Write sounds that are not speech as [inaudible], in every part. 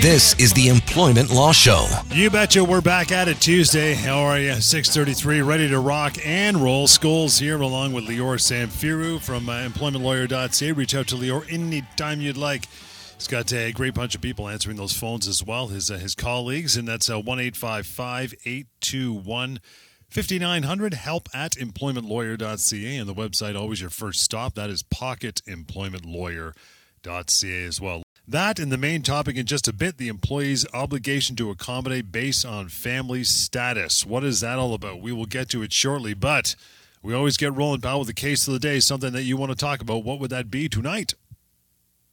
This is the Employment Law Show. You betcha we're back at it Tuesday. How are you? 633, ready to rock and roll. Schools here along with Lior Samfiru from uh, employmentlawyer.ca. Reach out to Lior anytime you'd like. He's got a great bunch of people answering those phones as well, his, uh, his colleagues, and that's uh, 1 821 5900. Help at employmentlawyer.ca. And the website, always your first stop. That is pocketemploymentlawyer.ca as well. That and the main topic in just a bit the employee's obligation to accommodate based on family status. What is that all about? We will get to it shortly, but we always get rolling, pal, with the case of the day, something that you want to talk about. What would that be tonight?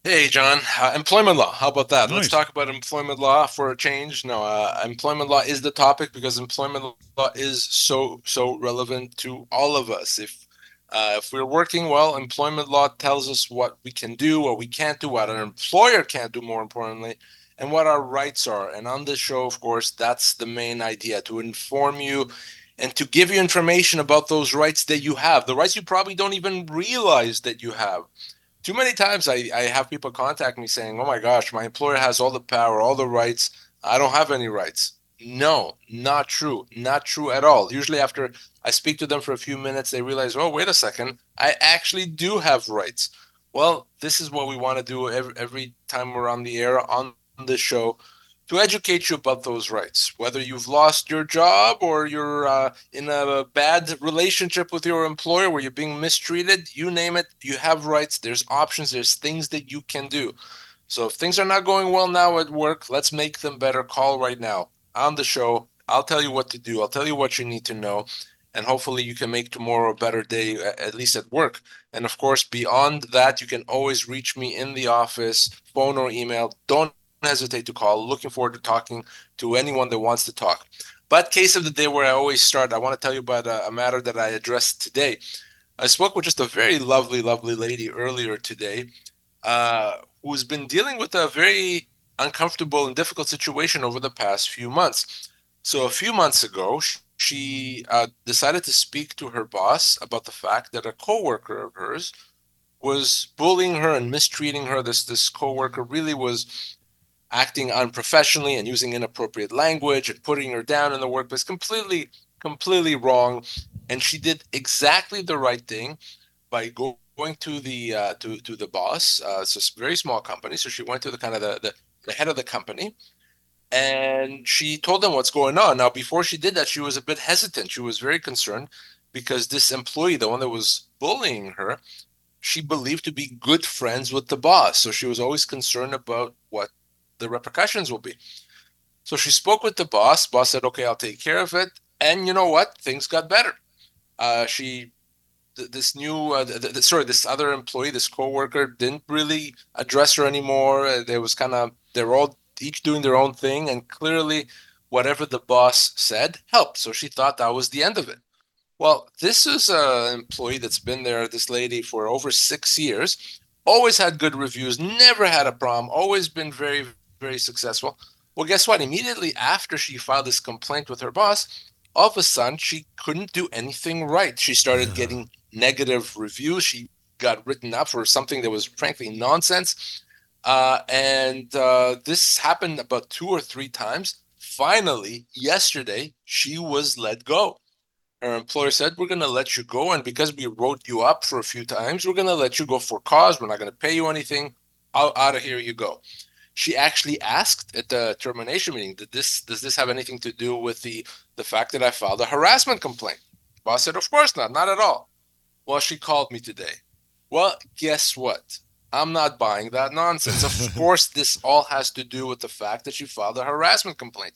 Hey, John. Uh, employment law. How about that? Nice. Let's talk about employment law for a change. No, uh, employment law is the topic because employment law is so so relevant to all of us. If uh, if we're working well, employment law tells us what we can do, what we can't do, what an employer can't do. More importantly, and what our rights are. And on this show, of course, that's the main idea to inform you and to give you information about those rights that you have, the rights you probably don't even realize that you have too many times I, I have people contact me saying, Oh my gosh, my employer has all the power, all the rights. I don't have any rights. No, not true. Not true at all. Usually, after I speak to them for a few minutes, they realize, Oh, wait a second, I actually do have rights. Well, this is what we want to do every, every time we're on the air on the show to educate you about those rights. Whether you've lost your job or you're uh, in a bad relationship with your employer where you're being mistreated, you name it, you have rights. There's options, there's things that you can do. So if things are not going well now at work, let's make them better. Call right now on the show. I'll tell you what to do, I'll tell you what you need to know. And hopefully, you can make tomorrow a better day, at least at work. And of course, beyond that, you can always reach me in the office, phone or email. Don't hesitate to call. Looking forward to talking to anyone that wants to talk. But case of the day where I always start, I want to tell you about a, a matter that I addressed today. I spoke with just a very lovely, lovely lady earlier today uh, who's been dealing with a very uncomfortable and difficult situation over the past few months. So a few months ago, she uh, decided to speak to her boss about the fact that a coworker of hers was bullying her and mistreating her. This this coworker really was acting unprofessionally and using inappropriate language and putting her down in the workplace completely completely wrong and she did exactly the right thing by go, going to the uh, to to the boss uh, it's a very small company so she went to the kind of the, the, the head of the company and she told them what's going on now before she did that she was a bit hesitant she was very concerned because this employee the one that was bullying her she believed to be good friends with the boss so she was always concerned about what the repercussions will be. So she spoke with the boss. Boss said, "Okay, I'll take care of it." And you know what? Things got better. Uh, she, this new, uh, th- th- sorry, this other employee, this coworker, didn't really address her anymore. Uh, There was kind of they were all each doing their own thing, and clearly, whatever the boss said helped. So she thought that was the end of it. Well, this is an employee that's been there, this lady, for over six years. Always had good reviews, never had a problem, always been very, very successful. Well, guess what? Immediately after she filed this complaint with her boss, all of a sudden she couldn't do anything right. She started getting negative reviews. She got written up for something that was frankly nonsense. Uh, and uh, this happened about two or three times. Finally, yesterday, she was let go. Her employer said, We're going to let you go. And because we wrote you up for a few times, we're going to let you go for cause. We're not going to pay you anything. Out, out of here you go. She actually asked at the termination meeting, Did this does this have anything to do with the the fact that I filed a harassment complaint? Boss said, Of course not, not at all. Well, she called me today. Well, guess what? I'm not buying that nonsense. Of [laughs] course, this all has to do with the fact that she filed a harassment complaint.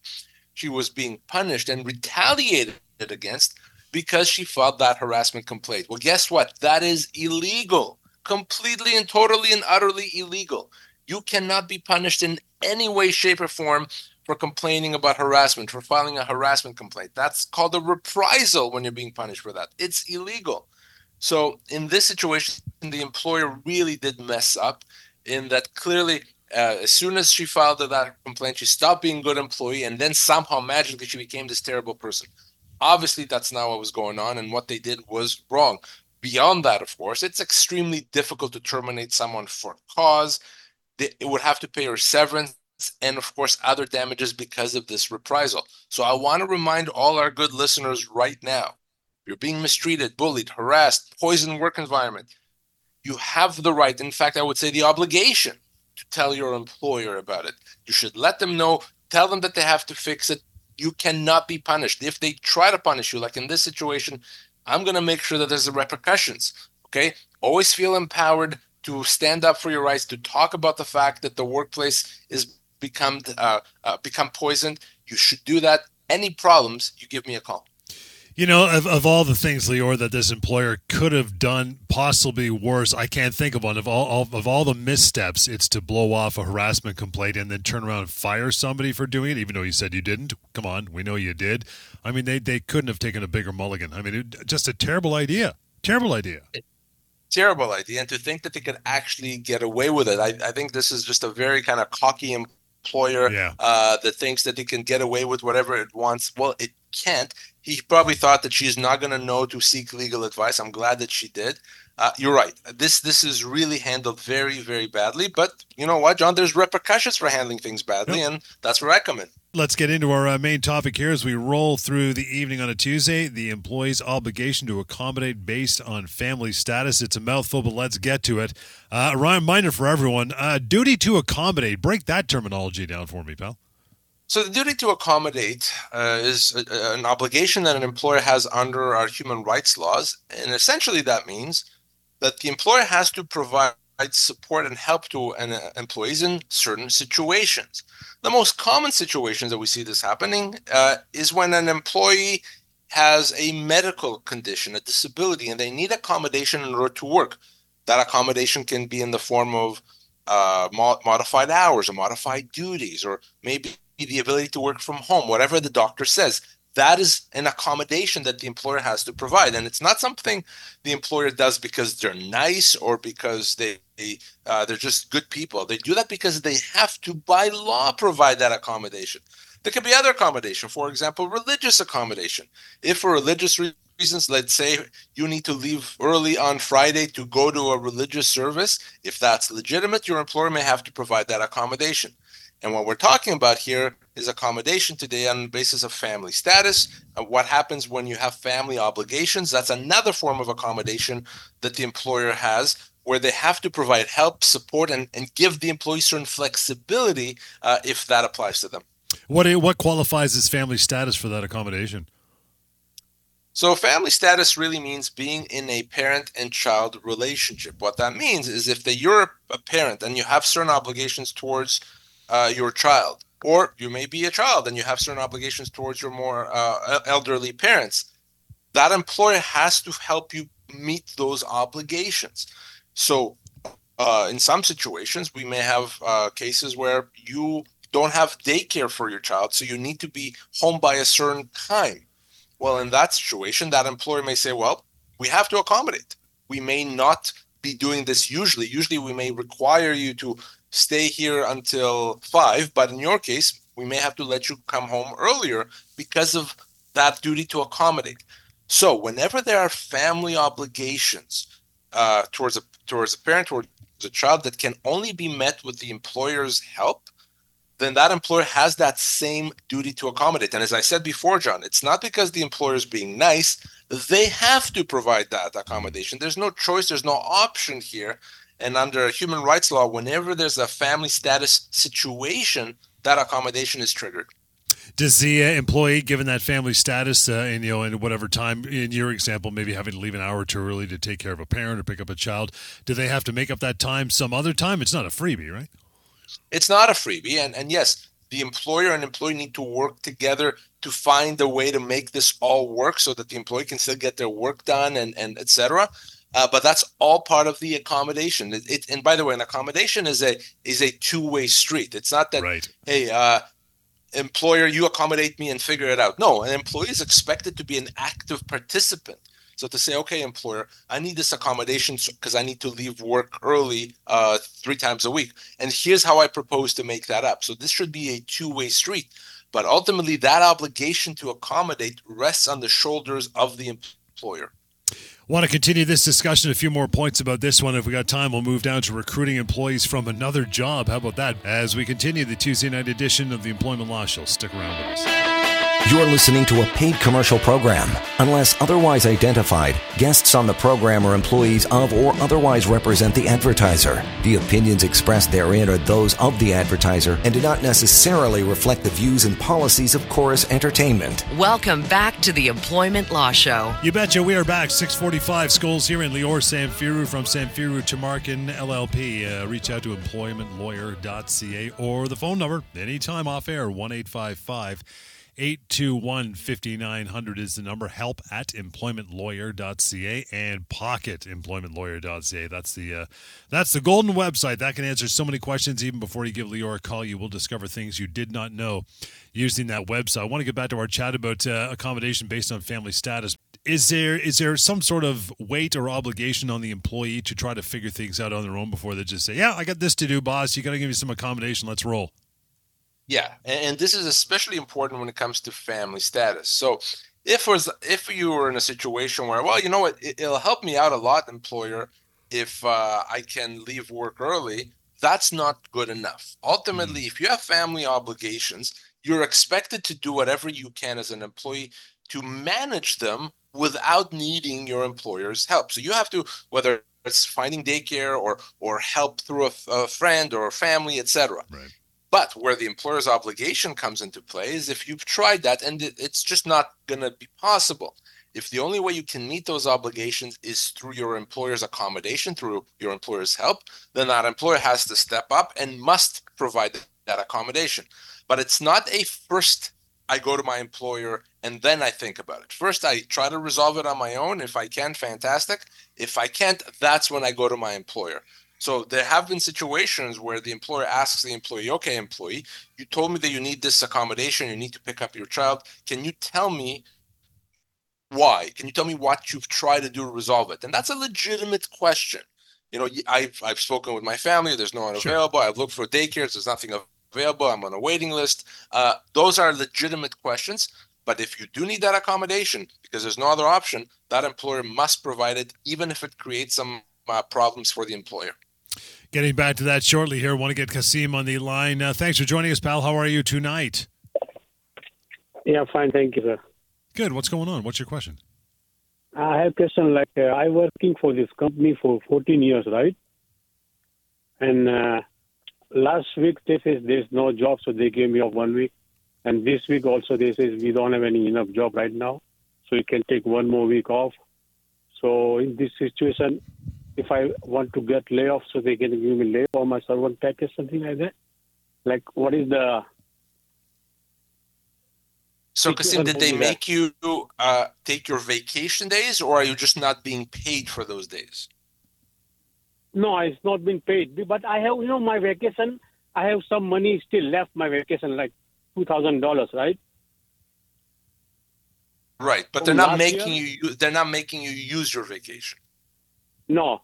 She was being punished and retaliated against because she filed that harassment complaint. Well, guess what? That is illegal, completely and totally and utterly illegal. You cannot be punished in any way, shape, or form for complaining about harassment, for filing a harassment complaint. That's called a reprisal when you're being punished for that. It's illegal. So in this situation, the employer really did mess up in that clearly uh, as soon as she filed that complaint, she stopped being a good employee, and then somehow magically she became this terrible person. Obviously, that's not what was going on, and what they did was wrong. Beyond that, of course, it's extremely difficult to terminate someone for cause. They, it would have to pay her severance and, of course, other damages because of this reprisal. So I want to remind all our good listeners right now you're being mistreated, bullied, harassed, poisoned work environment. You have the right, in fact, I would say the obligation to tell your employer about it. You should let them know, tell them that they have to fix it. You cannot be punished. If they try to punish you, like in this situation, I'm going to make sure that there's the repercussions. Okay? Always feel empowered to stand up for your rights, to talk about the fact that the workplace is become uh, uh, become poisoned. You should do that. Any problems, you give me a call. You know, of, of all the things, Lior, that this employer could have done possibly worse, I can't think of one. Of all, all of all the missteps, it's to blow off a harassment complaint and then turn around and fire somebody for doing it, even though you said you didn't. Come on, we know you did. I mean, they, they couldn't have taken a bigger mulligan. I mean, it, just a terrible idea. Terrible idea. Terrible idea. And to think that they could actually get away with it, I, I think this is just a very kind of cocky employer Yeah. uh, that thinks that it can get away with whatever it wants. Well, it can't. He probably thought that she's not going to know to seek legal advice. I'm glad that she did. Uh, you're right. This this is really handled very very badly. But you know what, John? There's repercussions for handling things badly, and that's where I come in. Let's get into our uh, main topic here as we roll through the evening on a Tuesday. The employee's obligation to accommodate based on family status. It's a mouthful, but let's get to it. Uh, a reminder for everyone uh, duty to accommodate. Break that terminology down for me, pal. So the duty to accommodate uh, is a- an obligation that an employer has under our human rights laws, and essentially that means that the employer has to provide support and help to an, uh, employees in certain situations. The most common situations that we see this happening uh, is when an employee has a medical condition, a disability, and they need accommodation in order to work. That accommodation can be in the form of uh, mo- modified hours or modified duties, or maybe the ability to work from home, whatever the doctor says. That is an accommodation that the employer has to provide, and it's not something the employer does because they're nice or because they uh, they're just good people. They do that because they have to, by law, provide that accommodation. There could be other accommodation, for example, religious accommodation. If for religious reasons, let's say you need to leave early on Friday to go to a religious service, if that's legitimate, your employer may have to provide that accommodation. And what we're talking about here is accommodation today on the basis of family status. Uh, what happens when you have family obligations? That's another form of accommodation that the employer has where they have to provide help, support, and, and give the employee certain flexibility uh, if that applies to them. What what qualifies as family status for that accommodation? So, family status really means being in a parent and child relationship. What that means is if the, you're a parent and you have certain obligations towards uh, your child, or you may be a child and you have certain obligations towards your more uh, elderly parents, that employer has to help you meet those obligations. So, uh, in some situations, we may have uh, cases where you don't have daycare for your child, so you need to be home by a certain time. Well, in that situation, that employer may say, well, we have to accommodate. We may not be doing this usually. Usually, we may require you to stay here until five, but in your case, we may have to let you come home earlier because of that duty to accommodate. So, whenever there are family obligations uh, towards a towards a parent towards a child that can only be met with the employer's help, then that employer has that same duty to accommodate. And as I said before, John, it's not because the employer is being nice; they have to provide that accommodation. There's no choice. There's no option here. And under human rights law, whenever there's a family status situation, that accommodation is triggered. Does the uh, employee, given that family status, uh, and you know, in whatever time, in your example, maybe having to leave an hour too early to take care of a parent or pick up a child, do they have to make up that time some other time? It's not a freebie, right? It's not a freebie, and and yes, the employer and employee need to work together to find a way to make this all work so that the employee can still get their work done and and etc. Uh, but that's all part of the accommodation. It, it, and by the way, an accommodation is a is a two way street. It's not that Right. hey, uh, employer, you accommodate me and figure it out. No, an employee is expected to be an active participant. So to say, okay, employer, I need this accommodation because I need to leave work early uh, three times a week, and here's how I propose to make that up. So this should be a two-way street, but ultimately that obligation to accommodate rests on the shoulders of the employer. Want to continue this discussion? A few more points about this one. If we got time, we'll move down to recruiting employees from another job. How about that? As we continue the Tuesday night edition of the Employment Law Show, stick around with us. You're listening to a paid commercial program. Unless otherwise identified, guests on the program are employees of or otherwise represent the advertiser. The opinions expressed therein are those of the advertiser and do not necessarily reflect the views and policies of Corus Entertainment. Welcome back to the Employment Law Show. You betcha. We are back. 645 Skulls here in Lior Samfiru from Samfiru Tamarkin LLP. Uh, reach out to employmentlawyer.ca or the phone number anytime off air 1 855 821 5900 is the number. Help at employmentlawyer.ca and pocketemploymentlawyer.ca. That's the uh, that's the golden website that can answer so many questions even before you give Lior a call. You will discover things you did not know using that website. I want to get back to our chat about uh, accommodation based on family status. Is there is there some sort of weight or obligation on the employee to try to figure things out on their own before they just say, "Yeah, I got this to do, boss. You got to give me some accommodation. Let's roll." Yeah, and, and this is especially important when it comes to family status. So, if was if you were in a situation where, well, you know what, it, will help me out a lot, employer, if uh, I can leave work early. That's not good enough. Ultimately, if you have family obligations, you're expected to do whatever you can as an employee to manage them without needing your employer's help. So you have to, whether it's finding daycare or or help through a, a friend or a family, etc. Right. But where the employer's obligation comes into play is if you've tried that and it's just not going to be possible. If the only way you can meet those obligations is through your employer's accommodation, through your employer's help, then that employer has to step up and must provide that accommodation. But it's not a first, I go to my employer and then I think about it. First, I try to resolve it on my own. If I can, fantastic. If I can't, that's when I go to my employer. So there have been situations where the employer asks the employee, okay, employee, you told me that you need this accommodation, you need to pick up your child. Can you tell me why? Can you tell me what you've tried to do to resolve it? And that's a legitimate question. You know, I've, I've spoken with my family, there's no one Sure. available. I've looked for daycares, there's nothing available. I'm on a waiting list. Uh, those are legitimate questions. But if you do need that accommodation because there's no other option, that employer must provide it, even if it creates some uh, problems for the employer. Getting back to that shortly here. Want to get Kasim on the line. Uh, thanks for joining us, pal. How are you tonight? Yeah, fine. Thank you, sir. Good. What's going on? What's your question? I have a question. Like, uh, I working for this company for 14 years, right? And uh, last week they says there's no job, so they gave me off one week. And this week also they says we don't have any enough job right now, so you can take one more week off. So in this situation, if I want to get layoff, so they can give me layoff or my servant package, something like that. Like, what is the So, Kasim, did they make you uh, take your vacation days, or are you just not being paid for those days? No, it's not been paid. But I have, you know, my vacation. I have some money still left. My vacation, like two thousand dollars, right? Right, but From they're not making year? you. They're not making you use your vacation. No,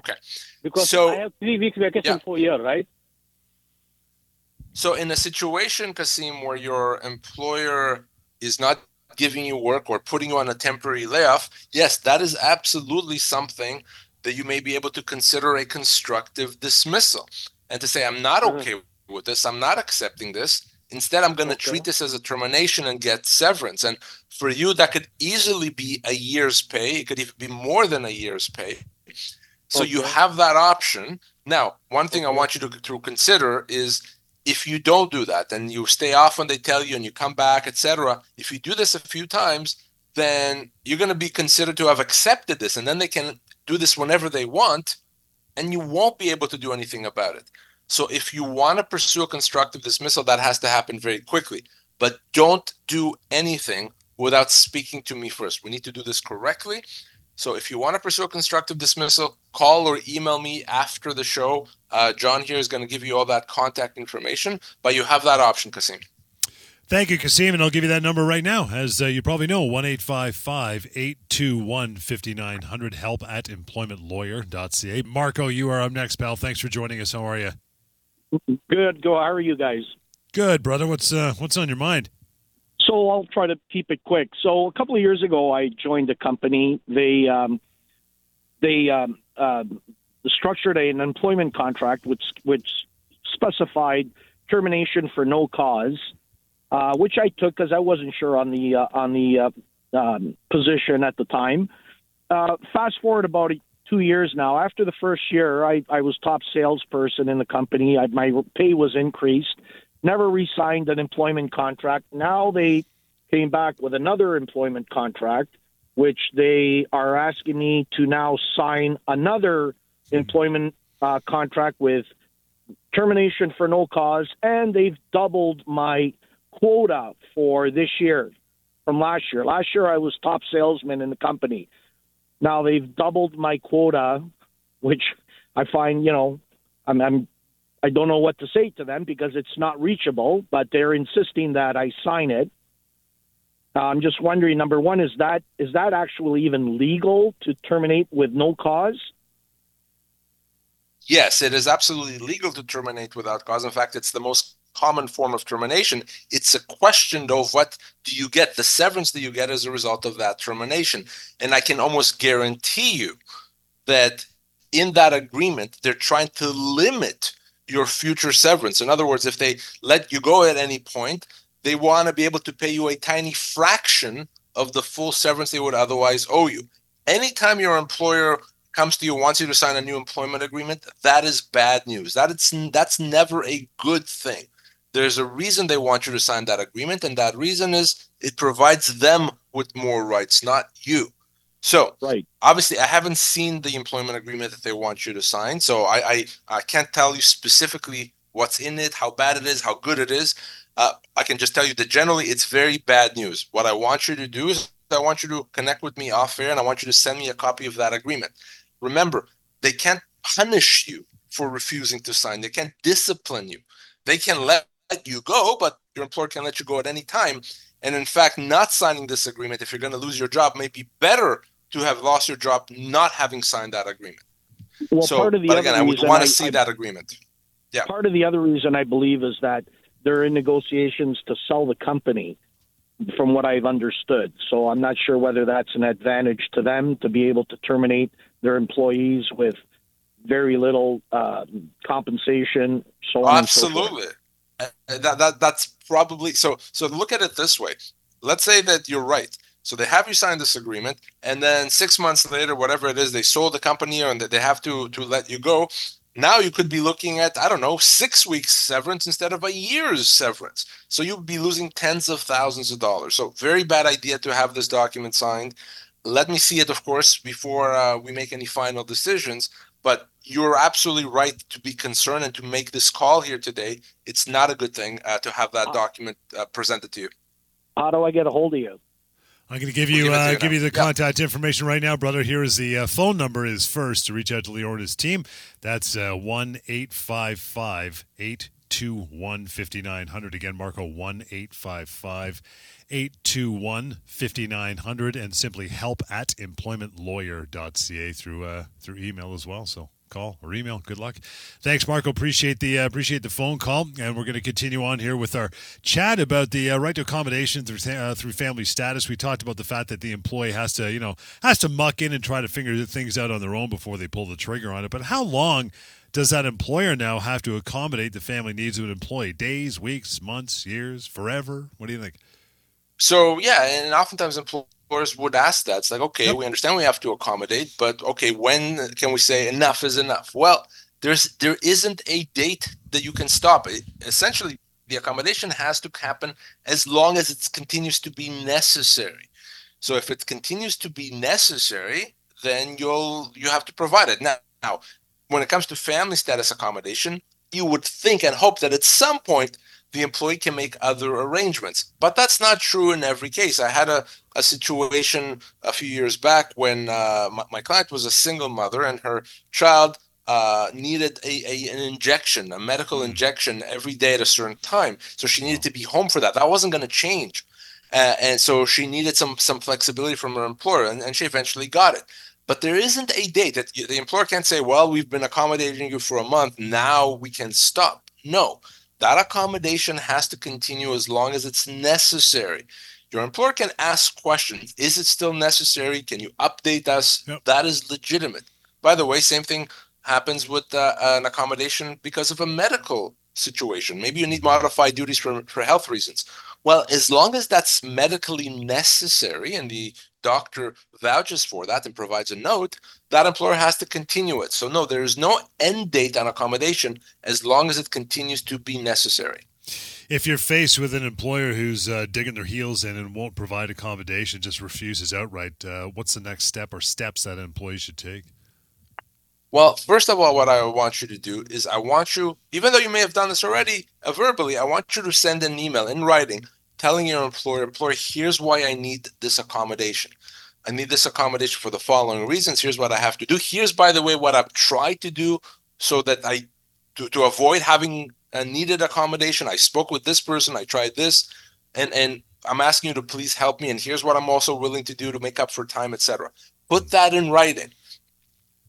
Okay. because So- I have three weeks vacation Yeah. for a year, right? So, in a situation, Kasim, where your employer is not giving you work or putting you on a temporary layoff, yes, that is absolutely something that you may be able to consider a constructive dismissal. And to say, I'm not Mhm. okay with this, I'm not accepting this. Instead, I'm going to Okay. treat this as a termination and get severance. And for you, that could easily be a year's pay. It could even be more than a year's pay. So you have that option. Now, one thing I want you to, to consider is if you don't do that and you stay off when they tell you and you come back, etc. If you do this a few times, then you're going to be considered to have accepted this, and then they can do this whenever they want, and you won't be able to do anything about it. So if you want to pursue a constructive dismissal, that has to happen very quickly. but don't do anything without speaking to me first. We need to do this correctly. So if you want to pursue a constructive dismissal, call or email me after the show. Uh, John here is going to give you all that contact information, but you have that option, Kasim. Thank you, Kasim, and I'll give you that number right now. As uh, you probably know, 1 821 5900, help at employmentlawyer.ca. Marco, you are up next, pal. Thanks for joining us. How are you? Good. Go. How are you guys? Good, brother. What's uh, what's on your mind? So I'll try to keep it quick. So a couple of years ago, I joined a company. They um, they um, uh, structured an employment contract which which specified termination for no cause, uh, which I took because I wasn't sure on the uh, on the uh, um, position at the time. Uh, fast forward about two years now. After the first year, I, I was top salesperson in the company. I, my pay was increased never re-signed an employment contract. Now they came back with another employment contract, which they are asking me to now sign another employment uh, contract with termination for no cause, and they've doubled my quota for this year from last year. Last year I was top salesman in the company. Now they've doubled my quota, which I find, you know, I'm, I'm I don't know what to say to them because it's not reachable, but they're insisting that I sign it. Uh, I'm just wondering, number one, is that is that actually even legal to terminate with no cause? Yes, it is absolutely legal to terminate without cause. In fact, it's the most common form of termination. It's a question of what do you get, the severance that you get as a result of that termination. And I can almost guarantee you that in that agreement, they're trying to limit your future severance. In other words, if they let you go at any point, they want to be able to pay you a tiny fraction of the full severance they would otherwise owe you. Anytime your employer comes to you wants you to sign a new employment agreement, that is bad news. That it's that's never a good thing. There's a reason they want you to sign that agreement, and that reason is it provides them with more rights, not you. So, right. obviously, I haven't seen the employment agreement that they want you to sign. So, I, I, I can't tell you specifically what's in it, how bad it is, how good it is. Uh, I can just tell you that generally it's very bad news. What I want you to do is I want you to connect with me off air and I want you to send me a copy of that agreement. Remember, they can't punish you for refusing to sign, they can't discipline you. They can let you go, but your employer can let you go at any time. And in fact, not signing this agreement, if you're going to lose your job, may be better to have lost your job not having signed that agreement. Well, so, part of the but other again, I would want to see I- that agreement. Yeah. Part of the other reason I believe is that they're in negotiations to sell the company, from what I've understood. So I'm not sure whether that's an advantage to them to be able to terminate their employees with very little uh, compensation. So on and so forth. Absolutely. Uh, That, that that's probably so. So look at it this way. Let's say that you're right. So they have you sign this agreement, and then six months later, whatever it is, they sold the company and they have to to let you go. Now you could be looking at I don't know six weeks severance instead of a year's severance. So you'd be losing tens of thousands of dollars. So very bad idea to have this document signed. Let me see it, of course, before uh, we make any final decisions. But you're absolutely right to be concerned and to make this call here today. It's not a good thing uh, to have that document uh, presented to you. How do I get a hold of you? I'm going to give We'll you give uh, you give now. you the Yeah. contact information right now, brother. Here is the uh, phone number is first to reach out to Lior and his team. That's uh, one eight five five eight two one fifty nine hundred. Again, Marco one eight five five eight two one fifty nine hundred, and simply help at employmentlawyer.ca through uh, through email as well. So call or email. Good luck. Thanks, Marco. Appreciate the uh, appreciate the phone call, and we're going to continue on here with our chat about the uh, right to accommodation through uh, through family status. We talked about the fact that the employee has to you know has to muck in and try to figure things out on their own before they pull the trigger on it. But how long? Does that employer now have to accommodate the family needs of an employee? Days, weeks, months, years, forever? What do you think? So yeah, and oftentimes employers would ask that. It's like, okay, Yep. we understand we have to accommodate, but okay, when can we say enough is enough? Well, there's there isn't a date that you can stop. It, essentially, the accommodation has to happen as long as it continues to be necessary. So if it continues to be necessary, then you'll you have to provide it. Now, now when it comes to family status accommodation, you would think and hope that at some point the employee can make other arrangements. But that's not true in every case. I had a, a situation a few years back when uh, my, my, client was a single mother and her child uh, needed a, a, an injection, a medical injection every day at a certain time. So she needed to be home for that. That wasn't going to change. Uh, and so she needed some some flexibility from her employer, and, and she eventually got it. But there isn't a date that the employer can't say, well, we've been accommodating you for a month, now we can stop. No, that accommodation has to continue as long as it's necessary. Your employer can ask questions. Is it still necessary? Can you update us? Yep. That is legitimate. By the way, same thing happens with uh, an accommodation because of a medical situation. Maybe you need modified duties for, for health reasons. Well, as long as that's medically necessary and the doctor vouches for that and provides a note, that employer has to continue it. So, no, there is no end date on accommodation as long as it continues to be necessary. If you're faced with an employer who's uh, digging their heels in and won't provide accommodation, just refuses outright, uh, what's the next step or steps that an employee should take? Well, first of all, what I want you to do is I want you, even though you may have done this already uh, verbally, I want you to send an email in writing telling your employer, employer, here's why I need this accommodation. I need this accommodation for the following reasons. Here's what I have to do. Here's, by the way, what I've tried to do so that I to, to avoid having a needed accommodation. I spoke with this person. I tried this, and and I'm asking you to please help me. And here's what I'm also willing to do to make up for time, etc. Put that in writing.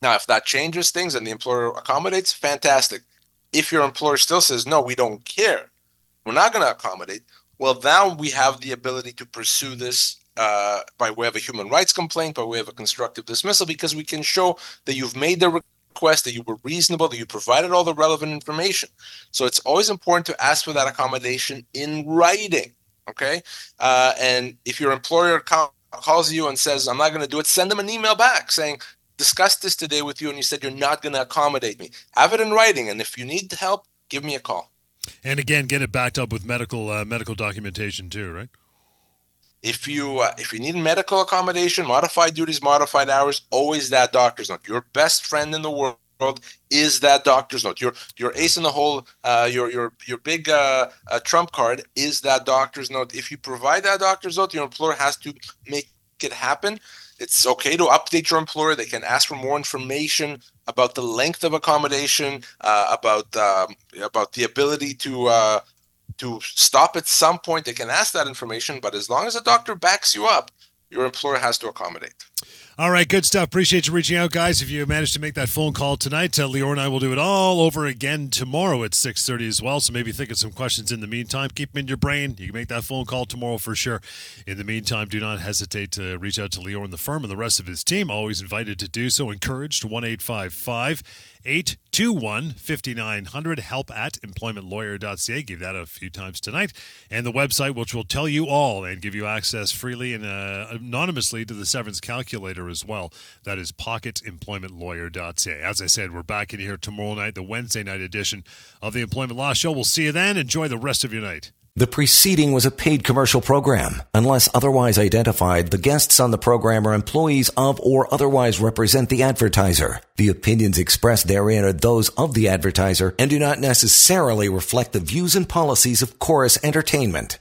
Now, if that changes things and the employer accommodates, fantastic. If your employer still says, no, we don't care, we're not going to accommodate, well, now we have the ability to pursue this uh, by way of a human rights complaint, by way of a constructive dismissal, because we can show that you've made the request, that you were reasonable, that you provided all the relevant information. So it's always important to ask for that accommodation in writing. Okay. Uh, and if your employer calls you and says, I'm not going to do it, send them an email back saying, discussed this today with you and you said you're not going to accommodate me. Have it in writing. And if you need help, give me a call. And again, get it backed up with medical uh, medical documentation too, right? If you uh, if you need medical accommodation, modified duties, modified hours, always that doctor's note. Your best friend in the world is that doctor's note. Your your ace in the hole, uh, your your your big uh, uh, trump card is that doctor's note. If you provide that doctor's note, your employer has to make it happen. It's okay to update your employer. They can ask for more information about the length of accommodation, uh, about um, about the ability to uh, to stop at some point. They can ask that information, but as long as a doctor backs you up, your employer has to accommodate. All right, good stuff. Appreciate you reaching out, guys. If you managed to make that phone call tonight, uh, Lior and I will do it all over again tomorrow at six thirty as well. So maybe think of some questions in the meantime. Keep them in your brain. You can make that phone call tomorrow for sure. In the meantime, do not hesitate to reach out to Lior and the firm and the rest of his team. Always invited to do so. Encouraged. One eight five five. 821 5900 help at employmentlawyer.ca. Give that a few times tonight. And the website, which will tell you all and give you access freely and uh, anonymously to the severance calculator as well. That is pocketemploymentlawyer.ca. As I said, we're back in here tomorrow night, the Wednesday night edition of the Employment Law Show. We'll see you then. Enjoy the rest of your night. The preceding was a paid commercial program. Unless otherwise identified, the guests on the program are employees of or otherwise represent the advertiser. The opinions expressed therein are those of the advertiser and do not necessarily reflect the views and policies of Corus Entertainment.